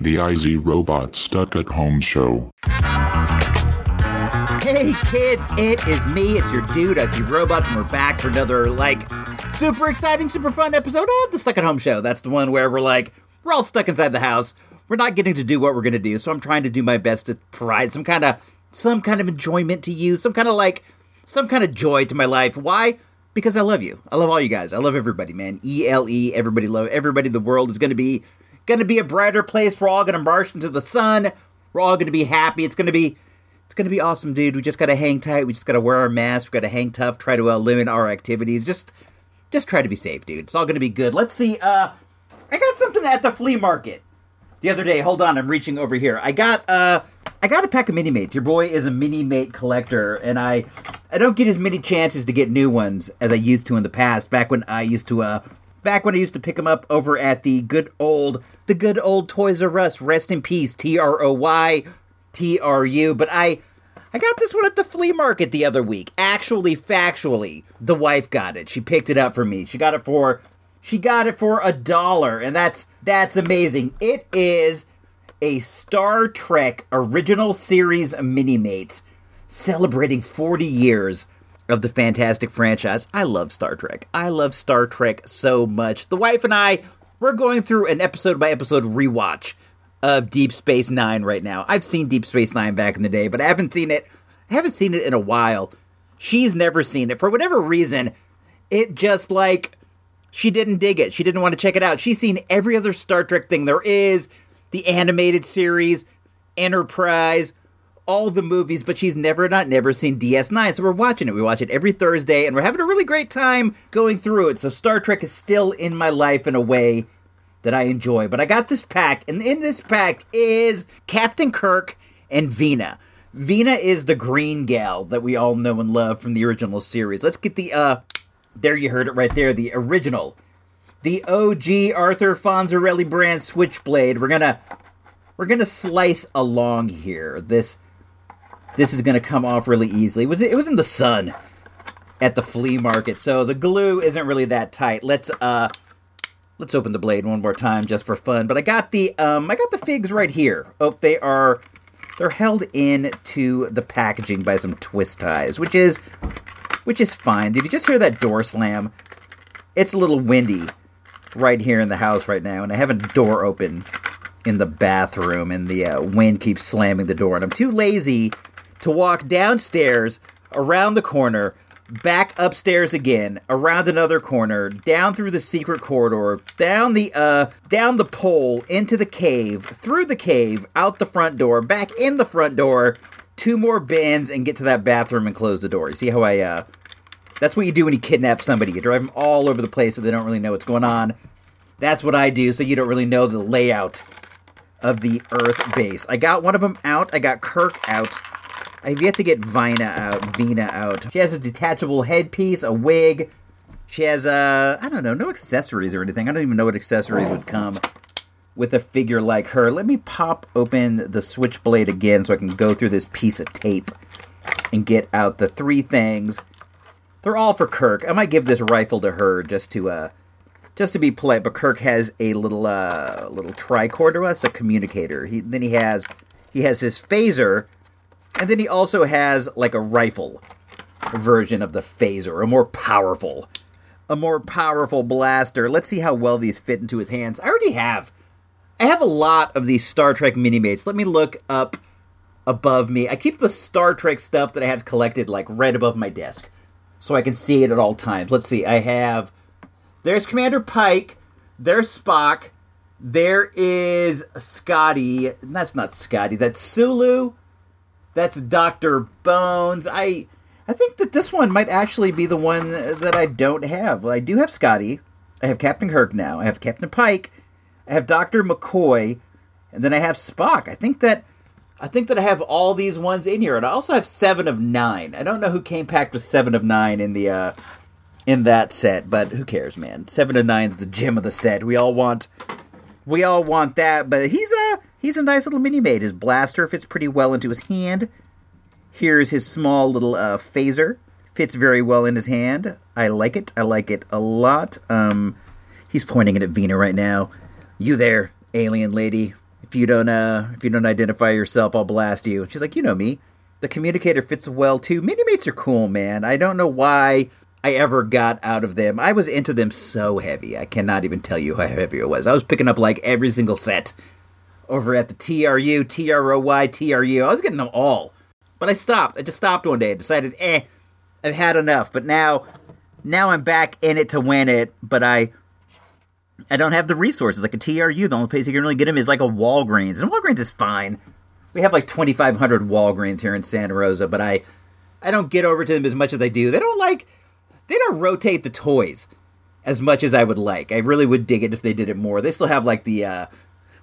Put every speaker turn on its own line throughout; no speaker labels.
The IZ Robot Stuck at Home Show.
Hey kids, it is me, it's your dude, IZ Robots, and we're back for another, like, super exciting, super fun episode of the Stuck at Home Show. That's the one where we're like, we're all stuck inside the house. We're not getting to do what we're gonna do, so I'm trying to do my best to provide some kind of some kind of enjoyment to you, some kind of like some kind of joy to my life. Why? Because I love you. I love all you guys. I love everybody, man. E L E, everybody love everybody. The world is gonna be gonna be a brighter place. We're all gonna march into the sun. We're all gonna be happy. It's gonna be it's gonna be awesome, dude. We just gotta hang tight. We just gotta wear our masks. We gotta hang tough. Try to uh, limit our activities. Just just try to be safe, dude. It's all gonna be good. Let's see. Uh, I got something at the flea market the other day. Hold on, I'm reaching over here. I got uh, I got a pack of mini mates. Your boy is a mini mate collector, and I I don't get as many chances to get new ones as I used to in the past. Back when I used to uh, back when I used to pick them up over at the good old the good old Toys R Us. Rest in peace, T R O Y T R U. But I. I got this one at the flea market the other week. Actually, factually, the wife got it. She picked it up for me. She got it for she got it for a dollar, and that's that's amazing. It is a Star Trek original series mini mates celebrating 40 years of the fantastic franchise. I love Star Trek. I love Star Trek so much. The wife and I, we're going through an episode by episode rewatch of Deep Space Nine right now. I've seen Deep Space Nine back in the day, but I haven't seen it. I haven't seen it in a while. She's never seen it for whatever reason. It just like she didn't dig it. She didn't want to check it out. She's seen every other Star Trek thing there is, the animated series, Enterprise, all the movies, but she's never not never seen DS9. So we're watching it. We watch it every Thursday and we're having a really great time going through it. So Star Trek is still in my life in a way that I enjoy. But I got this pack and in this pack is Captain Kirk and Vina. Vina is the green gal that we all know and love from the original series. Let's get the uh there you heard it right there, the original. The OG Arthur Fonzarelli brand switchblade. We're gonna we're gonna slice along here. This this is gonna come off really easily. It was it was in the sun at the flea market, so the glue isn't really that tight. Let's uh let's open the blade one more time just for fun. But I got the um I got the figs right here. Oh, they are they're held in to the packaging by some twist ties, which is which is fine. Did you just hear that door slam? It's a little windy right here in the house right now, and I have a door open in the bathroom, and the uh, wind keeps slamming the door, and I'm too lazy to walk downstairs, around the corner, back upstairs again, around another corner, down through the secret corridor, down the uh down the pole, into the cave, through the cave, out the front door, back in the front door, two more bins and get to that bathroom and close the door. You see how I uh that's what you do when you kidnap somebody. You drive them all over the place so they don't really know what's going on. That's what I do so you don't really know the layout of the Earth base. I got one of them out. I got Kirk out. I've yet to get Vina out, Vina out. She has a detachable headpiece, a wig. She has a, I don't know, no accessories or anything. I don't even know what accessories would come with a figure like her. Let me pop open the switchblade again so I can go through this piece of tape and get out the three things. They're all for Kirk. I might give this rifle to her just to uh just to be polite, but Kirk has a little uh little tricorder, that's a communicator. He then he has he has his phaser, and then he also has like a rifle version of the phaser, a more powerful a more powerful blaster. Let's see how well these fit into his hands. I already have I have a lot of these Star Trek mini-mates. Let me look up above me. I keep the Star Trek stuff that I have collected like right above my desk so I can see it at all times. Let's see. I have there's Commander Pike, there's Spock, there is Scotty. That's not Scotty. That's Sulu. That's Doctor Bones. I I think that this one might actually be the one that I don't have. I do have Scotty. I have Captain Kirk now. I have Captain Pike. I have Doctor McCoy, and then I have Spock. I think that I think that I have all these ones in here, and I also have seven of nine. I don't know who came packed with seven of nine in the uh, in that set, but who cares, man? Seven of nine's the gem of the set. We all want we all want that, but he's a he's a nice little mini mate. His blaster fits pretty well into his hand. Here's his small little uh, phaser. Fits very well in his hand. I like it. I like it a lot. Um, he's pointing it at Vina right now. You there, alien lady? if you don't uh if you don't identify yourself, I'll blast you. She's like, you know me. The communicator fits well too. Mini mates are cool, man. I don't know why I ever got out of them. I was into them so heavy. I cannot even tell you how heavy it was. I was picking up like every single set over at the TRU, TROY, TRU. I was getting them all. But I stopped. I just stopped one day and decided, eh, I've had enough. But now now I'm back in it to win it, but I I don't have the resources like a TRU. The only place you can really get them is like a Walgreens, and Walgreens is fine. We have like 2,500 Walgreens here in Santa Rosa, but I I don't get over to them as much as I do. They don't like they don't rotate the toys as much as I would like. I really would dig it if they did it more. They still have like the uh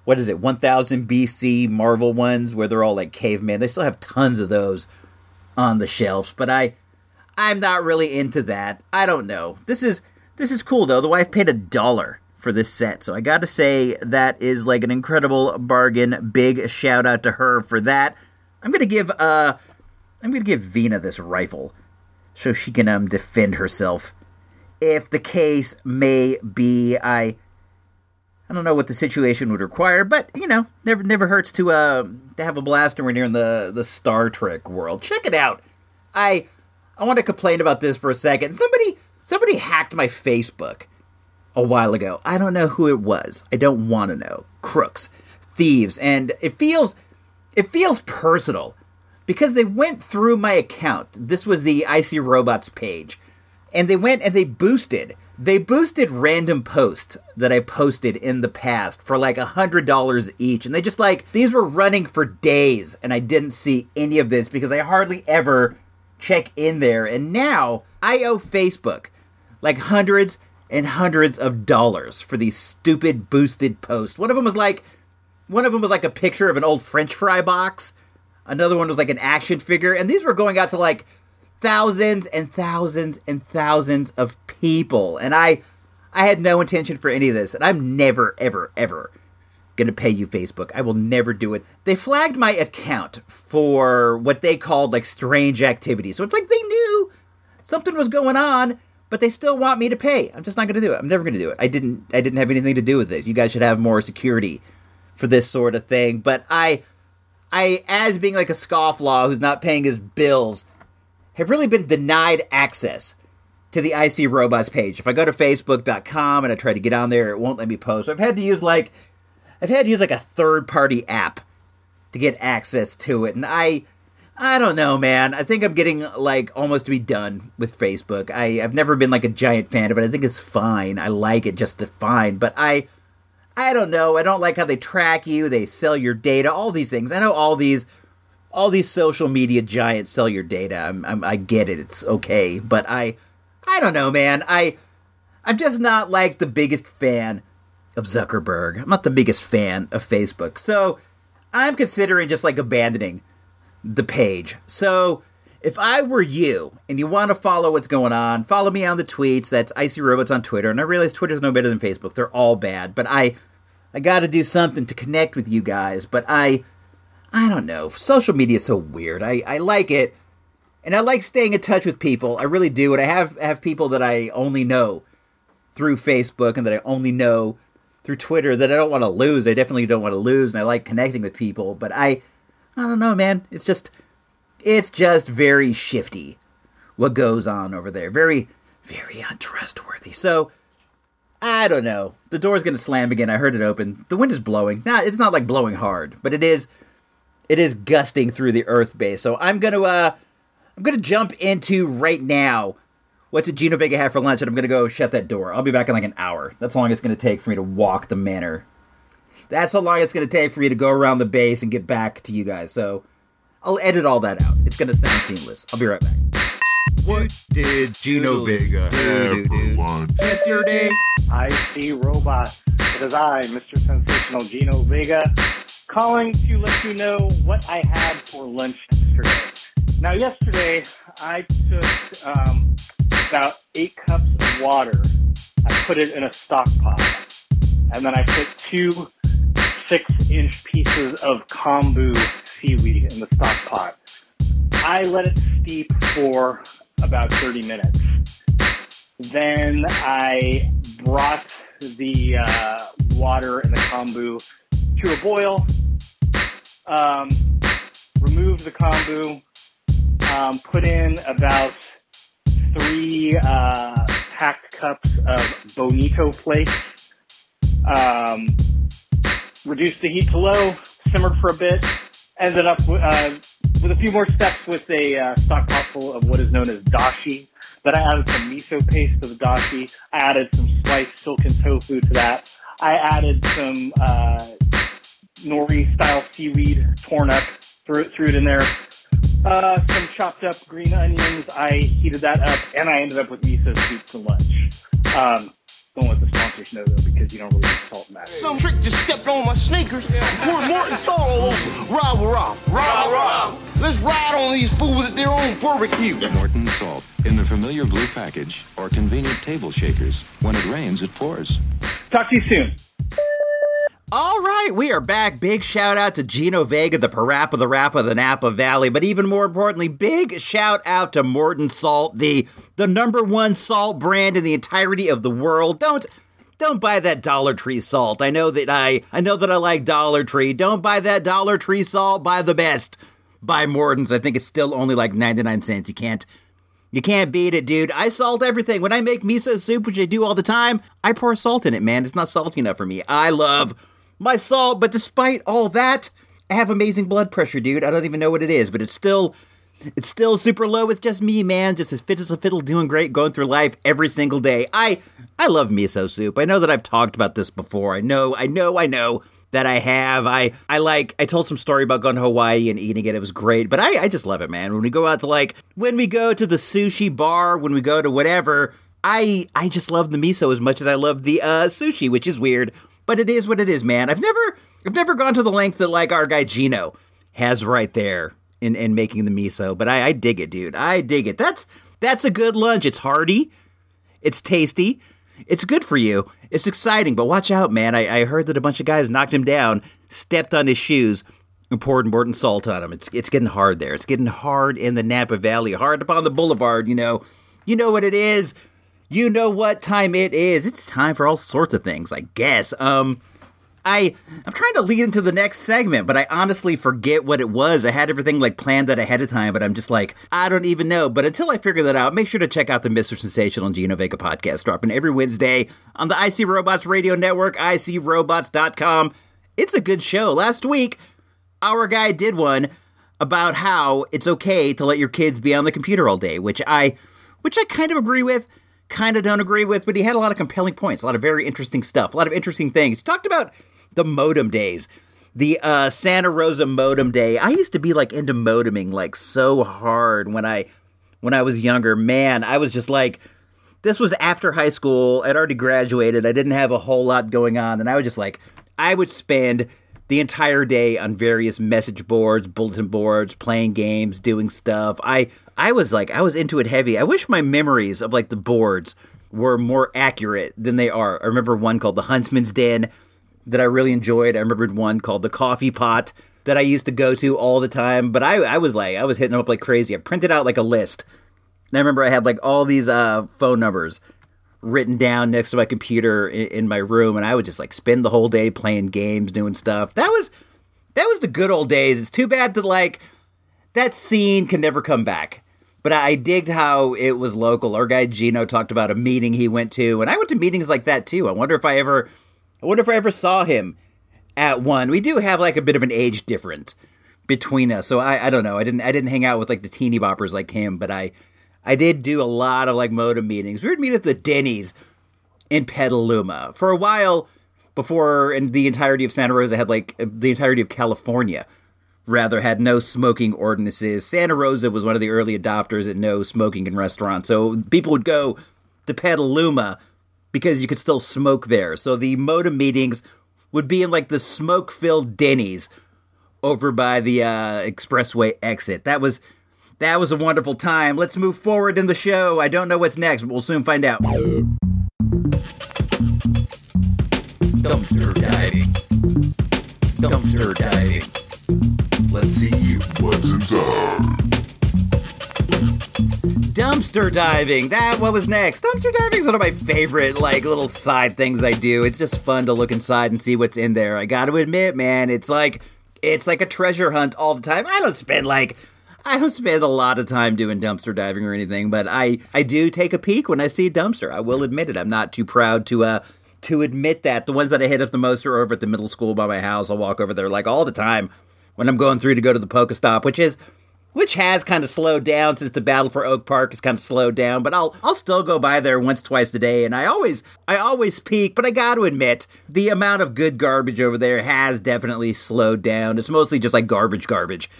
what is it 1000 BC Marvel ones where they're all like caveman. They still have tons of those on the shelves, but I I'm not really into that. I don't know. This is this is cool though. The wife paid a dollar for this set. So I got to say that is like an incredible bargain. Big shout out to her for that. I'm going to give uh I'm going to give Vina this rifle so she can um defend herself. If the case may be I I don't know what the situation would require, but you know, never never hurts to uh to have a blaster when you're in the the Star Trek world. Check it out. I I want to complain about this for a second. Somebody somebody hacked my Facebook a while ago. I don't know who it was. I don't want to know. Crooks, thieves, and it feels it feels personal because they went through my account. This was the IC Robots page, and they went and they boosted. They boosted random posts that I posted in the past for like a hundred dollars each, and they just like these were running for days, and I didn't see any of this because I hardly ever check in there. And now I owe Facebook like hundreds and hundreds of dollars for these stupid boosted posts. One of them was like one of them was like a picture of an old french fry box. Another one was like an action figure and these were going out to like thousands and thousands and thousands of people. And I I had no intention for any of this and I'm never ever ever to pay you Facebook. I will never do it. They flagged my account for what they called like strange activity. So it's like they knew something was going on but they still want me to pay. I'm just not to do it. I'm never to do it. I didn't I didn't have anything to do with this. You guys should have more security for this sort of thing. But I I as being like a scofflaw who's not paying his bills have really been denied access to the IC Robots page. If I go to facebook.com and I try to get on there, it won't let me post. So I've had to use like I've had to use like a third party app to get access to it. And I I don't know, man. I think I'm getting like almost to be done with Facebook. I, I've never been like a giant fan of it. I think it's fine. I like it just to fine. But I I don't know. I don't like how they track you, they sell your data, all these things. I know all these all these social media giants sell your data. I'm, I'm, I get it. It's okay, but I I don't know, man. I I'm just not like the biggest fan of Zuckerberg. I'm not the biggest fan of Facebook. So I'm considering just like abandoning the page. So if I were you and you want to follow what's going on, follow me on the tweets. That's Icy Robots on Twitter. And I realize Twitter's no better than Facebook. They're all bad. But I I gotta do something to connect with you guys. But I I don't know. Social media is so weird. I, I like it. And I like staying in touch with people. I really do. And I have have people that I only know through Facebook and that I only know through Twitter that I don't want to lose. I definitely don't want to lose and I like connecting with people, but I I don't know, man. It's just, it's just very shifty what goes on over there. Very, very untrustworthy. So, I don't know. The door's gonna slam again. I heard it open. The wind is blowing. Nah, it's not like blowing hard, but it is, it is gusting through the earth base. So I'm gonna, uh, I'm gonna jump into right now. What did Gino Vega have for lunch? And I'm gonna go shut that door. I'll be back in like an hour. That's how long it's gonna take for me to walk the manor that's how long it's to take for me to go around the base and get back to you guys. So I'll edit all that out. It's to sound seamless. I'll be right back.
What did Gino Vega for lunch
yesterday?
I see robots. It is I, Mr. Sensational Gino Vega, calling to let you know what I had for lunch yesterday. Now, yesterday I took um, about eight cups of water. I put it in a stock pot, and then I put two six inch pieces of kombu seaweed in the stock pot. I let it steep for about 30 minutes. Then I brought the uh, water and the kombu to a boil. Um, remove the kombu. Um, put in about three uh, packed cups of bonito flakes. Um, reduced the heat to low. Simmered for a bit. Ended up uh, with a few more steps with a uh, stock pot full of what is known as dashi. Then I added some miso paste to the dashi. I added some sliced silken tofu to that. I added some uh, nori style seaweed torn up, threw it, threw it in there. Uh, some chopped up green onions. I heated that up, and I ended up with miso soup for lunch. Um, don't let the sponsors know though, because you don't really salt in that.
Some trick just stepped on my sneakers, poured Morton salt all over. Rob, rob, rob, rob. Let's ride on these fools at their own barbecue.
Morton salt in the familiar blue package or convenient table shakers. When it rains, it pours.
Talk to you soon.
All right, we are back. Big shout out to Gino Vega, the Parappa, the Rap of the Napa Valley. But even more importantly, big shout out to Morton Salt, the the number one salt brand in the entirety of the world. Don't don't buy that Dollar Tree salt. I know that I I know that I like Dollar Tree. Don't buy that Dollar Tree salt. Buy the best. Buy Morton's. I think it's still only like 99 cents. You can't you can't beat it, dude. I salt everything. When I make miso soup, which I do all the time, I pour salt in it, man. It's not salty enough for me. I love my soul. but despite all that, I have amazing blood pressure, dude. I don't even know what it is, but it's still it's still super low. It's just me, man, just as fit as a fiddle, doing great, going through life every single day. I I love miso soup. I know that I've talked about this before. I know, I know, I know that I have. I I like I told some story about going to Hawaii and eating it. It was great, but I I just love it, man. When we go out to like when we go to the sushi bar, when we go to whatever, I I just love the miso as much as I love the uh, sushi, which is weird, but it is what it is, man. I've never I've never gone to the length that like our guy Gino has right there in in making the miso, but I I dig it, dude. I dig it. That's that's a good lunch. It's hearty, it's tasty, it's good for you. It's exciting, but watch out, man. I, I heard that a bunch of guys knocked him down, stepped on his shoes, and poured Morton salt on him. It's it's getting hard there. It's getting hard in the Napa Valley, hard upon the boulevard. You know, you know what it is. You know what time it is. It's time for all sorts of things, I guess. Um, I I'm trying to lead into the next segment, but I honestly forget what it was. I had everything like planned out ahead of time, but I'm just like I don't even know. But until I figure that out, make sure to check out the Mr. Sensational Gino Vega podcast, dropping every Wednesday on the IC Robots Radio Network, ICRobots.com. It's a good show. Last week, our guy did one about how it's okay to let your kids be on the computer all day, which I which I kind of agree with, kind of don't agree with, but he had a lot of compelling points, a lot of very interesting stuff, a lot of interesting things. He talked about the modem days. The uh, Santa Rosa modem day. I used to be like into modeming like so hard when I when I was younger. Man, I was just like this was after high school. I'd already graduated. I didn't have a whole lot going on, and I was just like I would spend the entire day on various message boards, bulletin boards, playing games, doing stuff. I I was like I was into it heavy. I wish my memories of like the boards were more accurate than they are. I remember one called the Huntsman's Den that I really enjoyed. I remembered one called the Coffee Pot that I used to go to all the time. But I I was like I was hitting them up like crazy. I printed out like a list. And I remember I had like all these uh, phone numbers written down next to my computer in, in, my room, and I would just like spend the whole day playing games, doing stuff. That was that was the good old days. It's too bad that like that scene can never come back. But I digged how it was local. Our guy Gino talked about a meeting he went to, and I went to meetings like that too. I wonder if I ever, I wonder if I ever saw him at one. We do have like a bit of an age difference between us, so I, I don't know. I didn't I didn't hang out with like the teeny boppers like him, but I I did do a lot of like modem meetings. We would meet at the Denny's in Petaluma for a while before, and the entirety of Santa Rosa had like the entirety of California rather had no smoking ordinances. Santa Rosa was one of the early adopters at no smoking in restaurants, so people would go to Petaluma because you could still smoke there. So the modem meetings would be in like the smoke-filled Denny's over by the uh, expressway exit. That was that was a wonderful time. Let's move forward in the show. I don't know what's next, but we'll soon find out.
Dumpster diving. Dumpster diving. Let's see what's inside.
dumpster diving. That what was next? Dumpster diving is one of my favorite like little side things I do. It's just fun to look inside and see what's in there. I got to admit, man, it's like it's like a treasure hunt all the time. I don't spend like I don't spend a lot of time doing dumpster diving or anything, but I I do take a peek when I see a dumpster. I will admit it. I'm not too proud to uh to admit that. The ones that I hit up the most are over at the middle school by my house. I'll walk over there like all the time when I'm going through to go to the Pokestop, which is which has kind of slowed down since the battle for Oak Park has kind of slowed down, but I'll I'll still go by there once twice a day and I always I always peek, but I got to admit the amount of good garbage over there has definitely slowed down. It's mostly just like garbage garbage.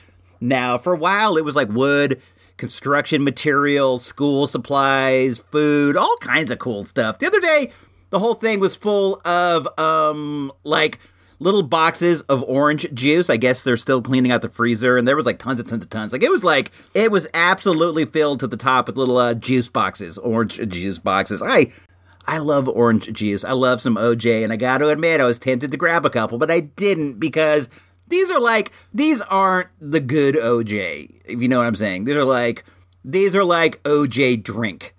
Now, for a while it was like wood, construction materials, school supplies, food, all kinds of cool stuff. The other day, the whole thing was full of um like little boxes of orange juice. I guess they're still cleaning out the freezer, and there was like tons and tons of tons. Like it was like it was absolutely filled to the top with little uh, juice boxes, orange juice boxes. I I love orange juice. I love some OJ, and I got to admit I was tempted to grab a couple, but I didn't because these are like these aren't the good OJ. If you know what I'm saying, these are like these are like OJ drink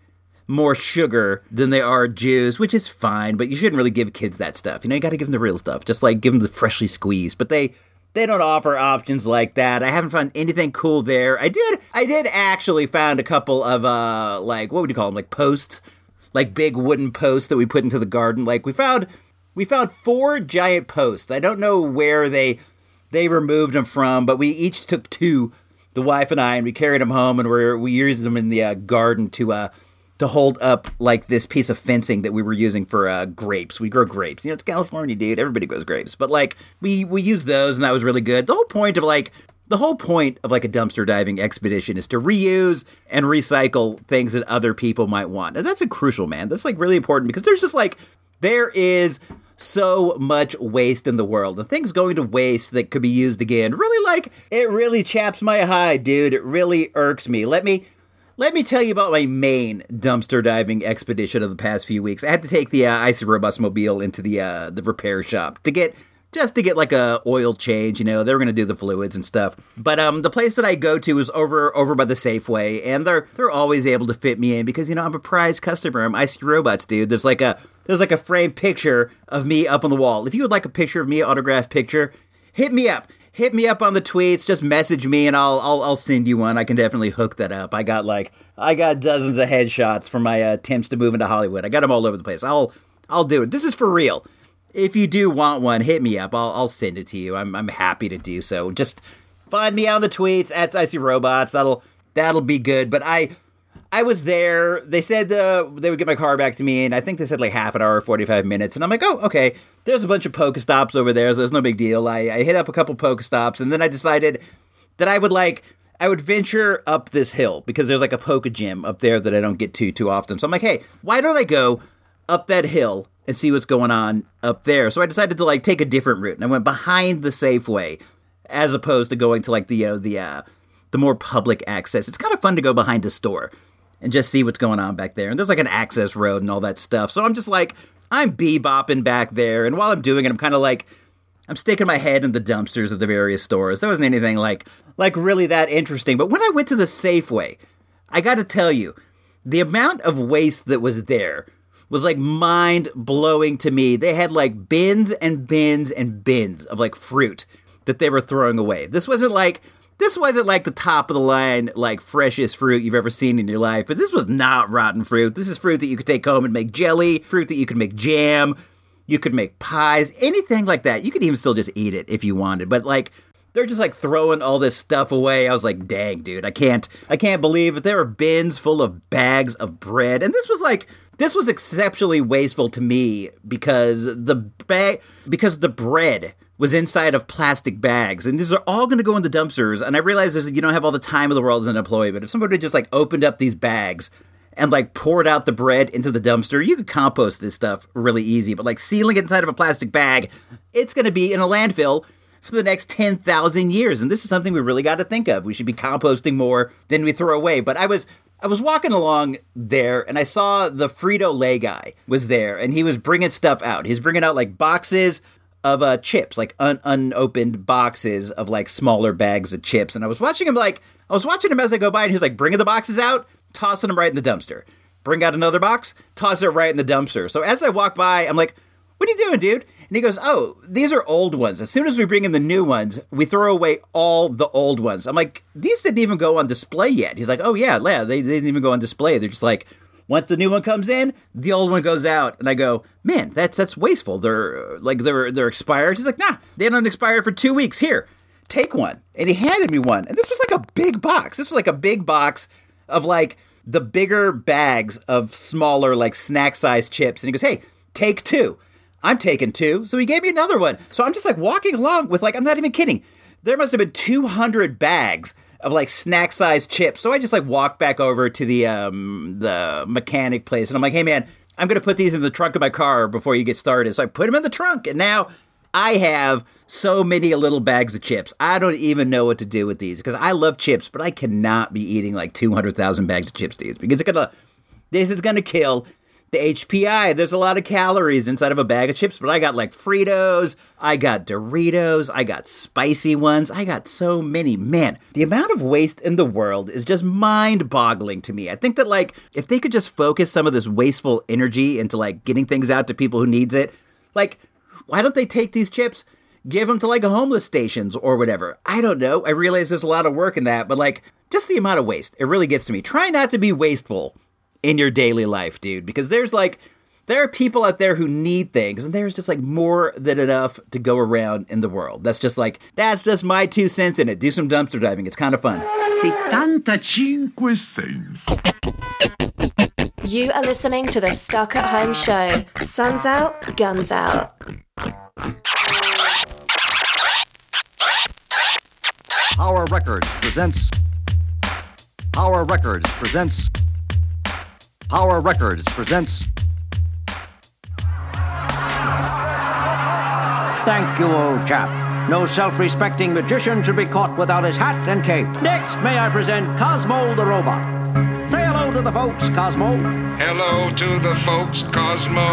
more sugar than they are juice, which is fine, but you shouldn't really give kids that stuff. You know, you got to give them the real stuff, just like give them the freshly squeezed. But they they don't offer options like that. I haven't found anything cool there. I did I did actually found a couple of uh like what would you call them like posts, like big wooden posts that we put into the garden. Like we found we found four giant posts. I don't know where they they removed them from, but we each took two, the wife and I, and we carried them home and we we used them in the uh, garden to uh to hold up like this piece of fencing that we were using for uh, grapes. We grow grapes. You know, it's California, dude. Everybody grows grapes. But like we we used those and that was really good. The whole point of like the whole point of like a dumpster diving expedition is to reuse and recycle things that other people might want. And that's a crucial, man. That's like really important because there's just like there is so much waste in the world and things going to waste that could be used again. Really like it really chaps my hide, dude. It really irks me. Let me let me tell you about my main dumpster diving expedition of the past few weeks. I had to take the uh, Icy Robots mobile into the uh, the repair shop to get just to get like a oil change. You know, they were gonna do the fluids and stuff. But um, the place that I go to is over over by the Safeway, and they're they're always able to fit me in because you know I'm a prized customer. I'm Icy Robots, dude. There's like a there's like a framed picture of me up on the wall. If you would like a picture of me, autographed picture, hit me up hit me up on the tweets. Just message me, and I'll I'll I'll send you one. I can definitely hook that up. I got like I got dozens of headshots for my uh, attempts to move into Hollywood. I got them all over the place. I'll I'll do it. This is for real. If you do want one, hit me up. I'll I'll send it to you. I'm I'm happy to do so. Just find me on the tweets at Icy Robots. That'll that'll be good. But I I was there. They said uh, they would get my car back to me, and I think they said like half an hour, 45 minutes. And I'm like, oh, okay. There's a bunch of Pokestops over there, so there's no big deal. I, I hit up a couple Pokestops, and then I decided that I would like, I would venture up this hill because there's like a Poke Gym up there that I don't get to too often. So I'm like, hey, why don't I go up that hill and see what's going on up there? So I decided to like take a different route, and I went behind the Safeway as opposed to going to like the, uh, the, uh, the more public access. It's kind of fun to go behind a store and just see what's going on back there. And there's like an access road and all that stuff. So I'm just like, I'm bebopping back there. And while I'm doing it, I'm kind of like, I'm sticking my head in the dumpsters of the various stores. There wasn't anything like, like really that interesting. But when I went to the Safeway, I got to tell you, the amount of waste that was there was like mind blowing to me. They had like bins and bins and bins of like fruit that they were throwing away. This wasn't like this wasn't like the top of the line, like freshest fruit you've ever seen in your life, but this was not rotten fruit. This is fruit that you could take home and make jelly, fruit that you could make jam, you could make pies, anything like that. You could even still just eat it if you wanted, but like they're just like throwing all this stuff away. I was like, dang, dude, I can't, I can't believe it. There were bins full of bags of bread, and this was like, this was exceptionally wasteful to me because the bag, because the bread was inside of plastic bags, and these are all going to go in the dumpsters. And I realize there's you don't have all the time in the world as an employee, but if somebody just like opened up these bags and like poured out the bread into the dumpster, you could compost this stuff really easy. But like sealing it inside of a plastic bag, it's going to be in a landfill for the next 10,000 years. And this is something we really got to think of. We should be composting more than we throw away. But I was I was walking along there and I saw the Frito Lay guy was there and he was bringing stuff out. He's bringing out like boxes of uh, chips, like un- unopened boxes of like smaller bags of chips. And I was watching him like I was watching him as I go by, and he was like bringing the boxes out, tossing them right in the dumpster. Bring out another box, toss it right in the dumpster. So as I walk by, I'm like, what are you doing, dude? And he goes, Oh, these are old ones. As soon as we bring in the new ones, we throw away all the old ones. I'm like, These didn't even go on display yet. He's like, Oh, yeah, yeah, they, they didn't even go on display. They're just like, once the new one comes in, the old one goes out, and I go, man, that's that's wasteful. They're uh, like they're they're expired. He's like, nah, they don't expire for two weeks. Here, take one. And he handed me one, and this was like a big box. This was like a big box of like the bigger bags of smaller like snack size chips. And he goes, hey, take two. I'm taking two. So he gave me another one. So I'm just like walking along with like I'm not even kidding. There must have been 200 bags of like snack sized chips. So I just like walk back over to the um the mechanic place and I'm like, "Hey man, I'm going to put these in the trunk of my car before you get started." So I put them in the trunk and now I have so many little bags of chips. I don't even know what to do with these because I love chips, but I cannot be eating like 200,000 bags of chips, dude, because it's going to this is going to kill the HPI. There's a lot of calories inside of a bag of chips, but I got like Fritos, I got Doritos, I got spicy ones, I got so many. Man, the amount of waste in the world is just mind boggling to me. I think that like if they could just focus some of this wasteful energy into like getting things out to people who needs it, like why don't they take these chips? Give them to like homeless stations or whatever. I don't know. I realize there's a lot of work in that, but like just the amount of waste, it really gets to me. Try not to be wasteful in your daily life, dude, because there's like there are people out there who need things and there's just like more than enough to go around in the world. That's just like that's just my two cents in it. Do some dumpster diving. It's kind of fun.
75 cents.
You are listening to the Stuck at Home Show. Sun's out, guns out.
Power Records presents. Power Records presents. Power Records presents.
Thank you, old chap. No self-respecting magician should be caught without his hat and cape. Next, may I present Cosmo the robot. Say hello to the folks, Cosmo.
Hello to the folks, Cosmo.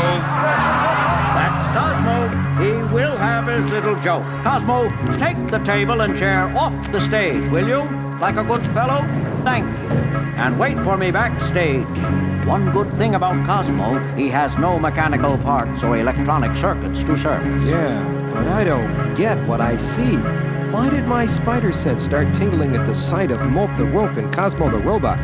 That's Cosmo. He will have his little joke. Cosmo, take the table and chair off the stage, will you? Like a good fellow? Thank you. And wait for me backstage. One good thing about Cosmo, he has no mechanical parts or electronic circuits to service.
Yeah, but I don't get what I see. Why did my spider sense start tingling at the sight of Mope the Rope and Cosmo the Robot?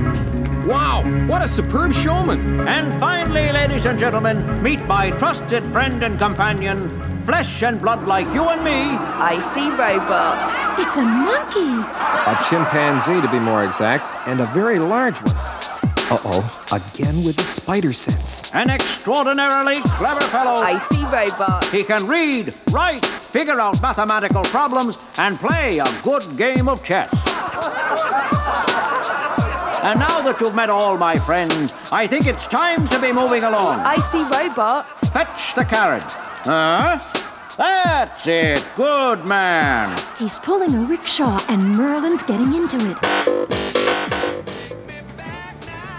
Wow, what a superb showman!
And finally, ladies and gentlemen, meet my trusted friend and companion, flesh and blood like you and me.
I see robots.
It's a monkey.
A chimpanzee, to be more exact, and a very large one. Uh oh, again with the spider sense.
An extraordinarily clever fellow.
I see robots.
He can read, write, figure out mathematical problems, and play a good game of chess. And now that you've met all my friends, I think it's time to be moving along.
I see robots.
Fetch the carriage. Huh? That's it. Good man.
He's pulling a rickshaw and Merlin's getting into it.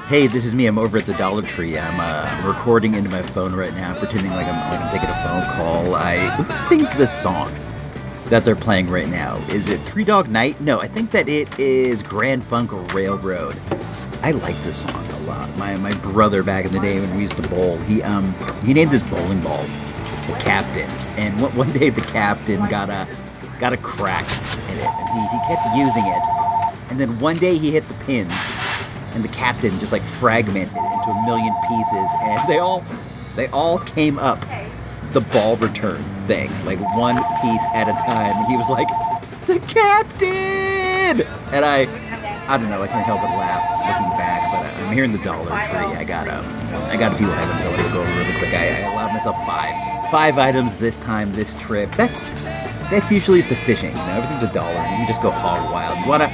Hey, this is me. I'm over at the Dollar Tree. I'm uh, recording into my phone right now, pretending like I'm like I'm taking a phone call. I who sings this song that they're playing right now? Is it Three Dog Night? No, I think that it is Grand Funk Railroad. I like this song a lot. My my brother back in the day when we used to bowl, he um he named his bowling ball the Captain, and one, day the Captain got a got a crack in it, and he, he kept using it, and then one day he hit the pins and the captain just like fragmented into a million pieces. And they all they all came up the ball return thing like one piece at a time. And he was like the captain! And i i don't know i can't help but laugh looking back but i'm here in the dollar tree. I got um i got a few items i want to go over really quick. I, I allowed myself five five items this time this trip that's that's usually sufficient you know everything's a dollar and you just go hog wild you want to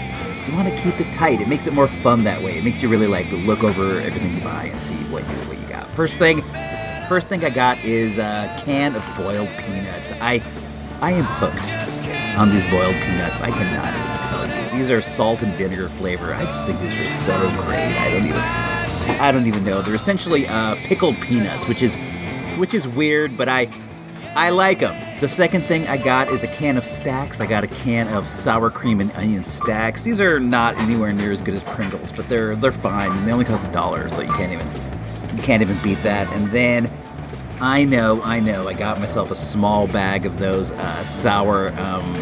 you want to keep it tight. It makes it more fun that way. It makes you really like look over everything you buy and see what you what you got. First thing, first thing I got is a can of boiled peanuts. I I am hooked on these boiled peanuts. I cannot even tell you. These are salt and vinegar flavor. I just think these are so great. I don't even I don't even know. They're essentially uh, pickled peanuts, which is which is weird, but I I like them. The second thing I got is a can of Stax. I got a can of sour cream and onion Stax. These are not anywhere near as good as Pringles, but they're they're fine. And they only cost a dollar, so you can't even you can't even beat that. And then I know, I know, I got myself a small bag of those uh, sour um,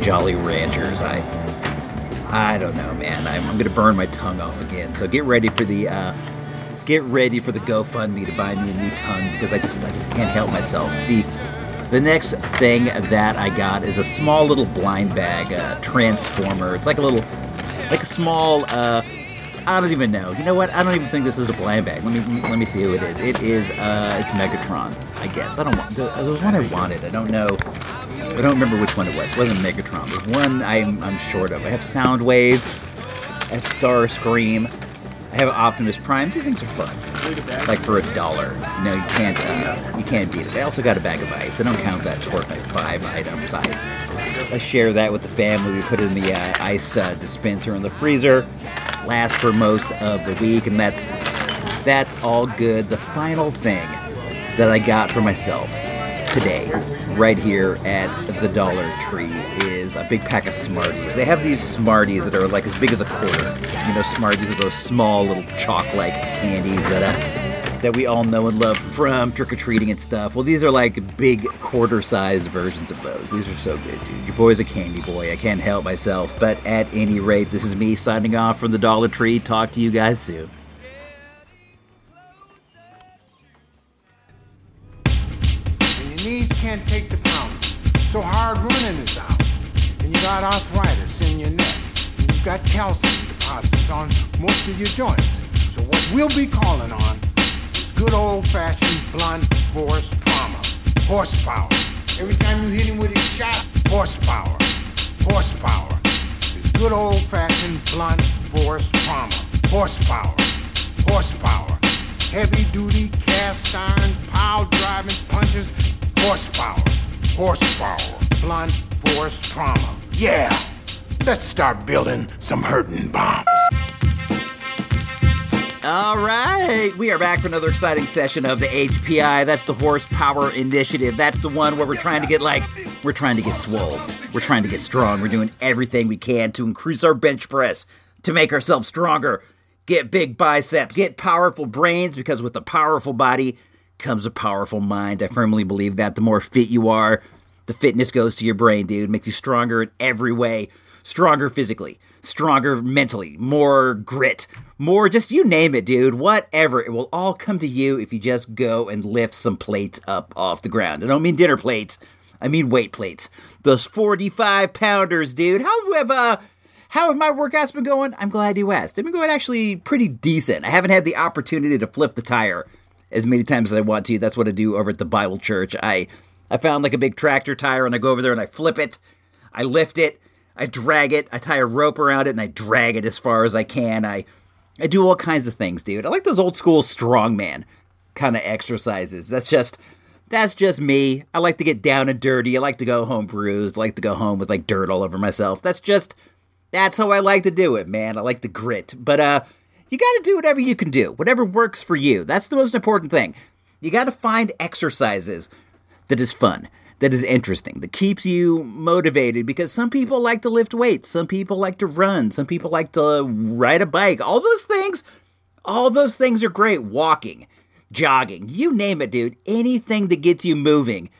Jolly Ranchers. I I don't know, man. I'm, I'm gonna burn my tongue off again. So get ready for the uh, get ready for the GoFundMe to buy me a new tongue because I just I just can't help myself. The the next thing that I got is a small little blind bag uh, transformer. It's like a little like a small uh, I don't even know. You know what? I don't even think this is a blind bag. Let me let me see who it is. It is uh it's Megatron, I guess. I don't want there was one I wanted. I don't know. I don't remember which one it was. It wasn't Megatron. There's one I'm I'm short of. I have Soundwave, I have Starscream, have Optimus Prime. These things are fun. Like for a dollar. No, you can't. Uh, you can't beat it. I also got a bag of ice. I don't count that toward my five items. I I share that with the family. We put it in the uh, ice uh, dispenser in the freezer. Lasts for most of the week, and that's that's all good. The final thing that I got for myself today, right here at the Dollar Tree, is a big pack of Smarties. They have these Smarties that are like as big as a quarter. You know, Smarties are those small little chalk-like candies that uh, that we all know and love from trick or treating and stuff. Well, these are like big quarter-sized versions of those. These are so good, dude. Your boy's a candy boy. I can't help myself. But at any rate, this is me signing off from the Dollar Tree. Talk to you guys soon.
So hard running is out. And you got arthritis in your neck. And you've got calcium deposits on most of your joints. So what we'll be calling on is good old-fashioned blunt force trauma. Horsepower. Every time you hit him with a shot, horsepower. Horsepower. It's good old-fashioned blunt force trauma. Horsepower. Horsepower. Heavy duty cast iron pile driving punches. Horsepower. Horsepower. Blunt force trauma. Yeah. Let's start building some hurting bombs.
All right, we are back for another exciting session of the HPI. That's the Horsepower Initiative. That's the one where we're trying to get like we're trying to get swole. We're trying to get strong. We're doing everything we can to increase our bench press, to make ourselves stronger, get big biceps, get powerful brains because with a powerful body comes a powerful mind. I firmly believe that the more fit you are, the fitness goes to your brain, dude. Makes you stronger in every way. Stronger physically, stronger mentally, more grit, more just you name it, dude. Whatever. It will all come to you if you just go and lift some plates up off the ground. I don't mean dinner plates. I mean weight plates. Those 45 pounders, dude. How have uh how have my workouts been going? I'm glad you asked. They've been going actually pretty decent. I haven't had the opportunity to flip the tire as many times as I want to. That's what I do over at the Bible Church. I I found like a big tractor tire and I go over there and I flip it. I lift it. I drag it. I tie a rope around it and I drag it as far as I can. I I do all kinds of things, dude. I like those old school strongman kind of exercises. That's just that's just me. I like to get down and dirty. I like to go home bruised. I like to go home with like dirt all over myself. That's just that's how I like to do it, man. I like the grit. But uh you got to do whatever you can do. Whatever works for you. That's the most important thing. You got to find exercises that is fun, that is interesting, that keeps you motivated because some people like to lift weights, some people like to run, some people like to ride a bike. All those things, all those things are great. Walking, jogging, you name it, dude. Anything that gets you moving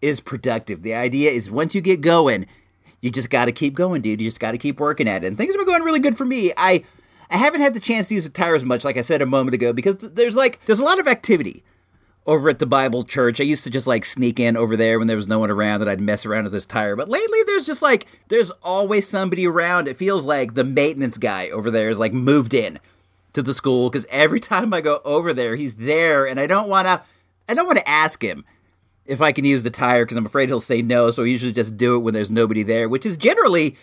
is productive. The idea is once you get going, you just got to keep going, dude. You just got to keep working at it. And things have been going really good for me. I I haven't had the chance to use the tires much, like I said a moment ago, because there's like there's a lot of activity over at the Bible Church. I used to just like sneak in over there when there was no one around and I'd mess around with this tire. But lately there's just like there's always somebody around. It feels like the maintenance guy over there is like moved in to the school because every time I go over there, he's there and I don't wanna I don't want to ask him if I can use the tire because I'm afraid he'll say no. So I usually just do it when there's nobody there, which is generally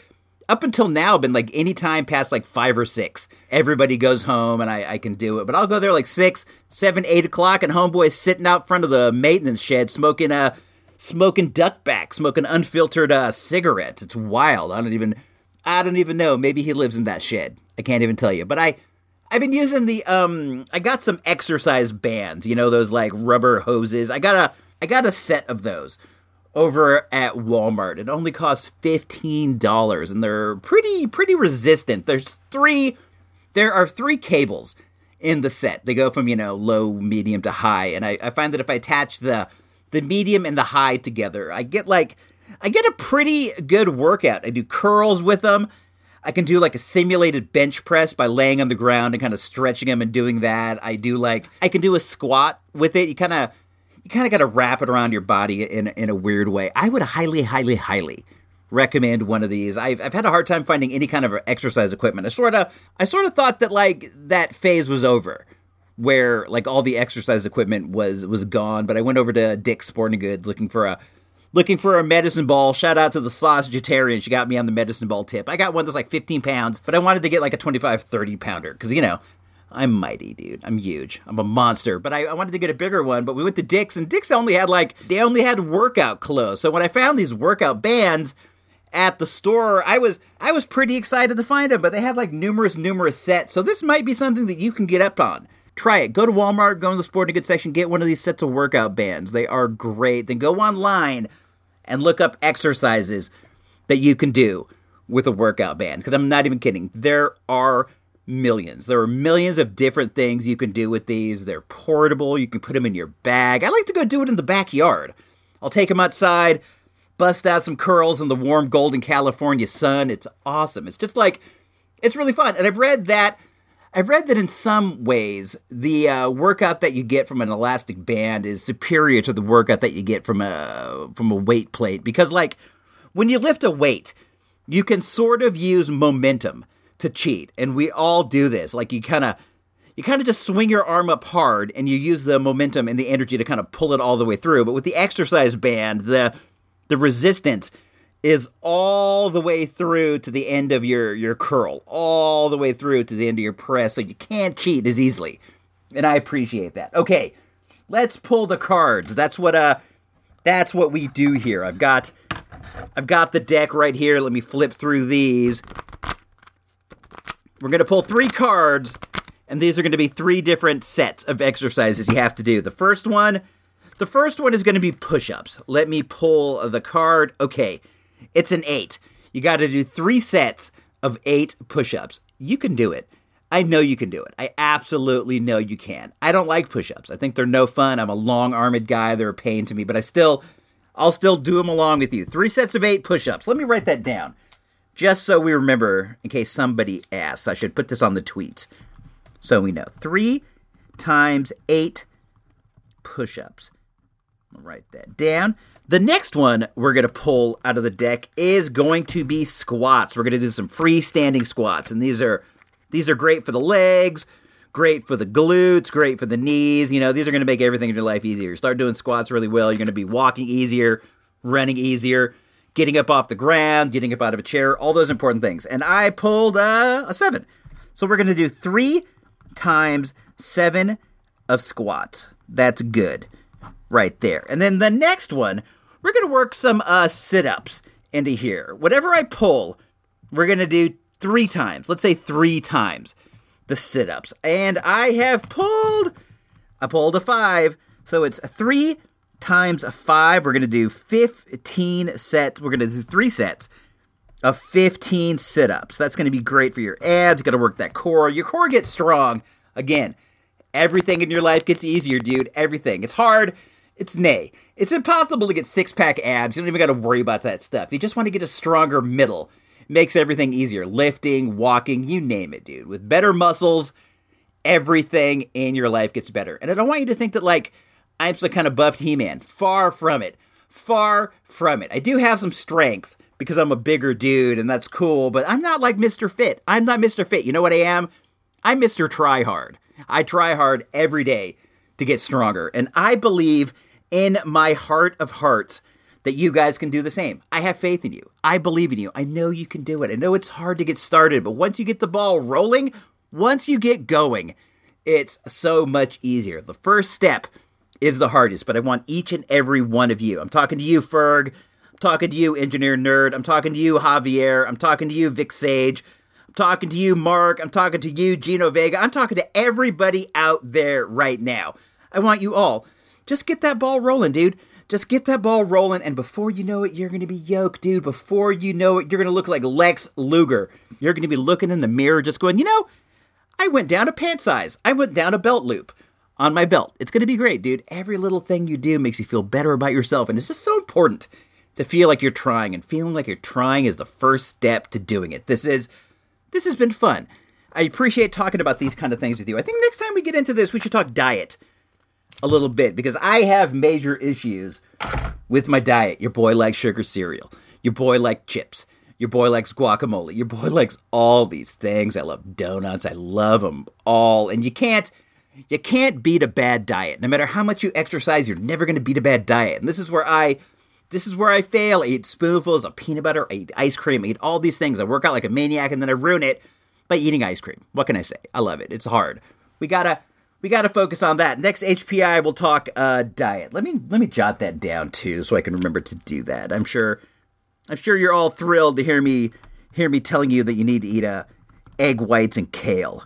up until now been like any time past like five or six. Everybody goes home and I, I can do it. But I'll go there like six, seven, eight o'clock, and homeboy's sitting out front of the maintenance shed smoking a smoking duckback, smoking unfiltered uh, cigarettes. It's wild. I don't even I don't even know. Maybe he lives in that shed. I can't even tell you. But I I've been using the um I got some exercise bands, you know, those like rubber hoses. I got a I got a set of those over at Walmart. It only costs fifteen dollars, and they're pretty pretty resistant. There's three, there are three cables in the set. They go from you know low, medium to high, and I, I find that if I attach the the medium and the high together, I get like I get a pretty good workout. I do curls with them. I can do like a simulated bench press by laying on the ground and kind of stretching them and doing that. I do like I can do a squat with it. You kind of you kind of got to wrap it around your body in in a weird way. I would highly, highly, highly recommend one of these. I've I've had a hard time finding any kind of exercise equipment. I sort of I sort of thought that like that phase was over, where like all the exercise equipment was was gone. But I went over to Dick's Sporting Goods looking for a looking for a medicine ball. Shout out to the sausageitarian. She got me on the medicine ball tip. I got one that's like 15 pounds, but I wanted to get like a 25, 30 pounder because, you know, I'm mighty, dude. I'm huge. I'm a monster. But I, I, wanted to get a bigger one. But we went to Dick's, and Dick's only had like they only had workout clothes. So when I found these workout bands at the store, I was I was pretty excited to find them. But they had like numerous numerous sets. So this might be something that you can get up on. Try it. Go to Walmart. Go to the sporting goods section. Get one of these sets of workout bands. They are great. Then go online and look up exercises that you can do with a workout band. Because I'm not even kidding. There are millions. There are millions of different things you can do with these. They're portable. You can put them in your bag. I like to go do it in the backyard. I'll take them outside, bust out some curls in the warm golden California sun. It's awesome. It's just like, it's really fun. And I've read that. I've read that in some ways, the uh, workout that you get from an elastic band is superior to the workout that you get from a from a weight plate because, like, when you lift a weight, you can sort of use momentum to cheat. And we all do this. Like you kind of you kind of just swing your arm up hard and you use the momentum and the energy to kind of pull it all the way through. But with the exercise band, the the resistance is all the way through to the end of your your curl, all the way through to the end of your press, so you can't cheat as easily. And I appreciate that. Okay, let's pull the cards. That's what uh that's what we do here. I've got I've got the deck right here. Let me flip through these. We're going to pull three cards, and these are going to be three different sets of exercises you have to do. The first one, the first one is going to be push-ups. Let me pull the card. Okay, it's an eight. You got to do three sets of eight push-ups. You can do it. I know you can do it. I absolutely know you can. I don't like push-ups. I think they're no fun. I'm a long-armed guy. They're a pain to me, but I still I'll still do them along with you. Three sets of eight push-ups. Let me write that down just so we remember in case somebody asks. I should put this on the tweets so we know. Three times eight push ups. Write that down. The next one we're going to pull out of the deck is going to be squats. We're going to do some freestanding squats, and these are these are great for the legs, great for the glutes, great for the knees. You know, these are going to make everything in your life easier. Start doing squats really well. You're going to be walking easier, running easier getting up off the ground, getting up out of a chair, all those important things. And I pulled uh, a seven. So we're going to do three times seven of squats. That's good right there. And then the next one, we're going to work some uh, sit ups into here. Whatever I pull, we're going to do three times. Let's say three times the sit ups. And I have pulled, I pulled a five. So it's three times five. We're going to do 15 sets. We're going to do three sets of 15 sit ups. That's going to be great for your abs. You got to work that core. Your core gets strong. Again, everything in your life gets easier, dude. Everything. It's hard. It's nay. It's impossible to get six pack abs. You don't even got to worry about that stuff. You just want to get a stronger middle. Makes everything easier. Lifting, walking, you name it, dude. With better muscles, everything in your life gets better. And I don't want you to think that, like, I'm some kind of buffed He Man. Far from it. Far from it. I do have some strength because I'm a bigger dude and that's cool, but I'm not like Mr. Fit. I'm not Mr. Fit. You know what I am? I'm Mr. Try Hard. I try hard every day to get stronger. And I believe in my heart of hearts that you guys can do the same. I have faith in you. I believe in you. I know you can do it. I know it's hard to get started, but once you get the ball rolling, once you get going, it's so much easier. The first step is the hardest, but I want each and every one of you. I'm talking to you, Ferg. I'm talking to you, Engineer Nerd. I'm talking to you, Javier. I'm talking to you, Vic Sage. I'm talking to you, Mark. I'm talking to you, Gino Vega. I'm talking to everybody out there right now. I want you all just get that ball rolling, dude. Just get that ball rolling, and before you know it, you're going to be yoked, dude. Before you know it, you're going to look like Lex Luger. You're going to be looking in the mirror, just going, you know, I went down a pant size. I went down a belt loop on my belt. It's going to be great, dude. Every little thing you do makes you feel better about yourself, and it's just so important to feel like you're trying, and feeling like you're trying is the first step to doing it. This is this has been fun. I appreciate talking about these kind of things with you. I think next time we get into this, we should talk diet a little bit because I have major issues with my diet. Your boy likes sugar cereal. Your boy likes chips. Your boy likes guacamole. Your boy likes all these things. I love donuts. I love them all. And you can't you can't beat a bad diet. No matter how much you exercise, you're never going to beat a bad diet. And this is where I this is where I fail. I eat spoonfuls of peanut butter, I eat ice cream, I eat all these things. I work out like a maniac and then I ruin it by eating ice cream. What can I say? I love it. It's hard. We gotta we gotta focus on that. Next HPI we'll talk uh, diet. Let me let me jot that down too so I can remember to do that. I'm sure I'm sure you're all thrilled to hear me hear me telling you that you need to eat a egg whites and kale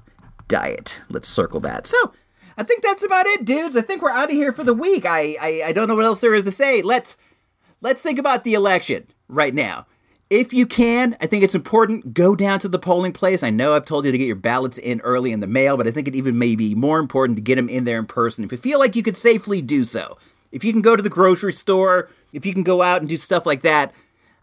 diet. Let's circle that. So I think that's about it, dudes. I think we're out of here for the week. I, I I don't know what else there is to say. Let's let's think about the election right now. If you can, I think it's important, go down to the polling place. I know I've told you to get your ballots in early in the mail, but I think it even may be more important to get them in there in person if you feel like you could safely do so. If you can go to the grocery store, if you can go out and do stuff like that,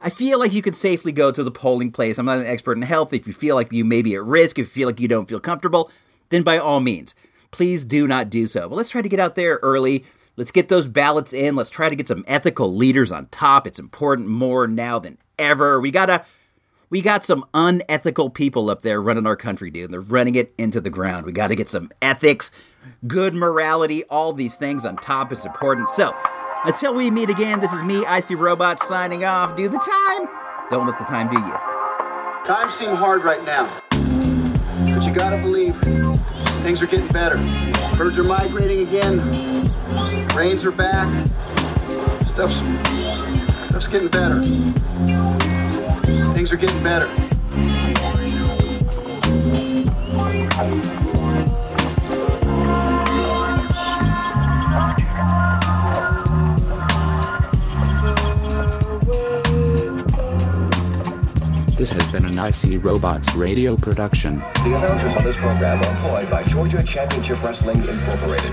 I feel like you can safely go to the polling place. I'm not an expert in health. If you feel like you may be at risk, if you feel like you don't feel comfortable, then by all means, please do not do so. But let's try to get out there early. Let's get those ballots in. Let's try to get some ethical leaders on top. It's important more now than ever. We gotta we got some unethical people up there running our country, dude. They're running it into the ground. We gotta get some ethics, good morality, all these things on top is important. So until we meet again, this is me, Icy Robot, signing off. Do the time. Don't let the time do you.
Times seem hard right now. But you gotta believe things are getting better. Birds are migrating again. Rains are back. Stuff's stuff's getting better. Things are getting better.
This has been an IC Robots radio production.
The announcers on this program are employed by Georgia Championship Wrestling Incorporated.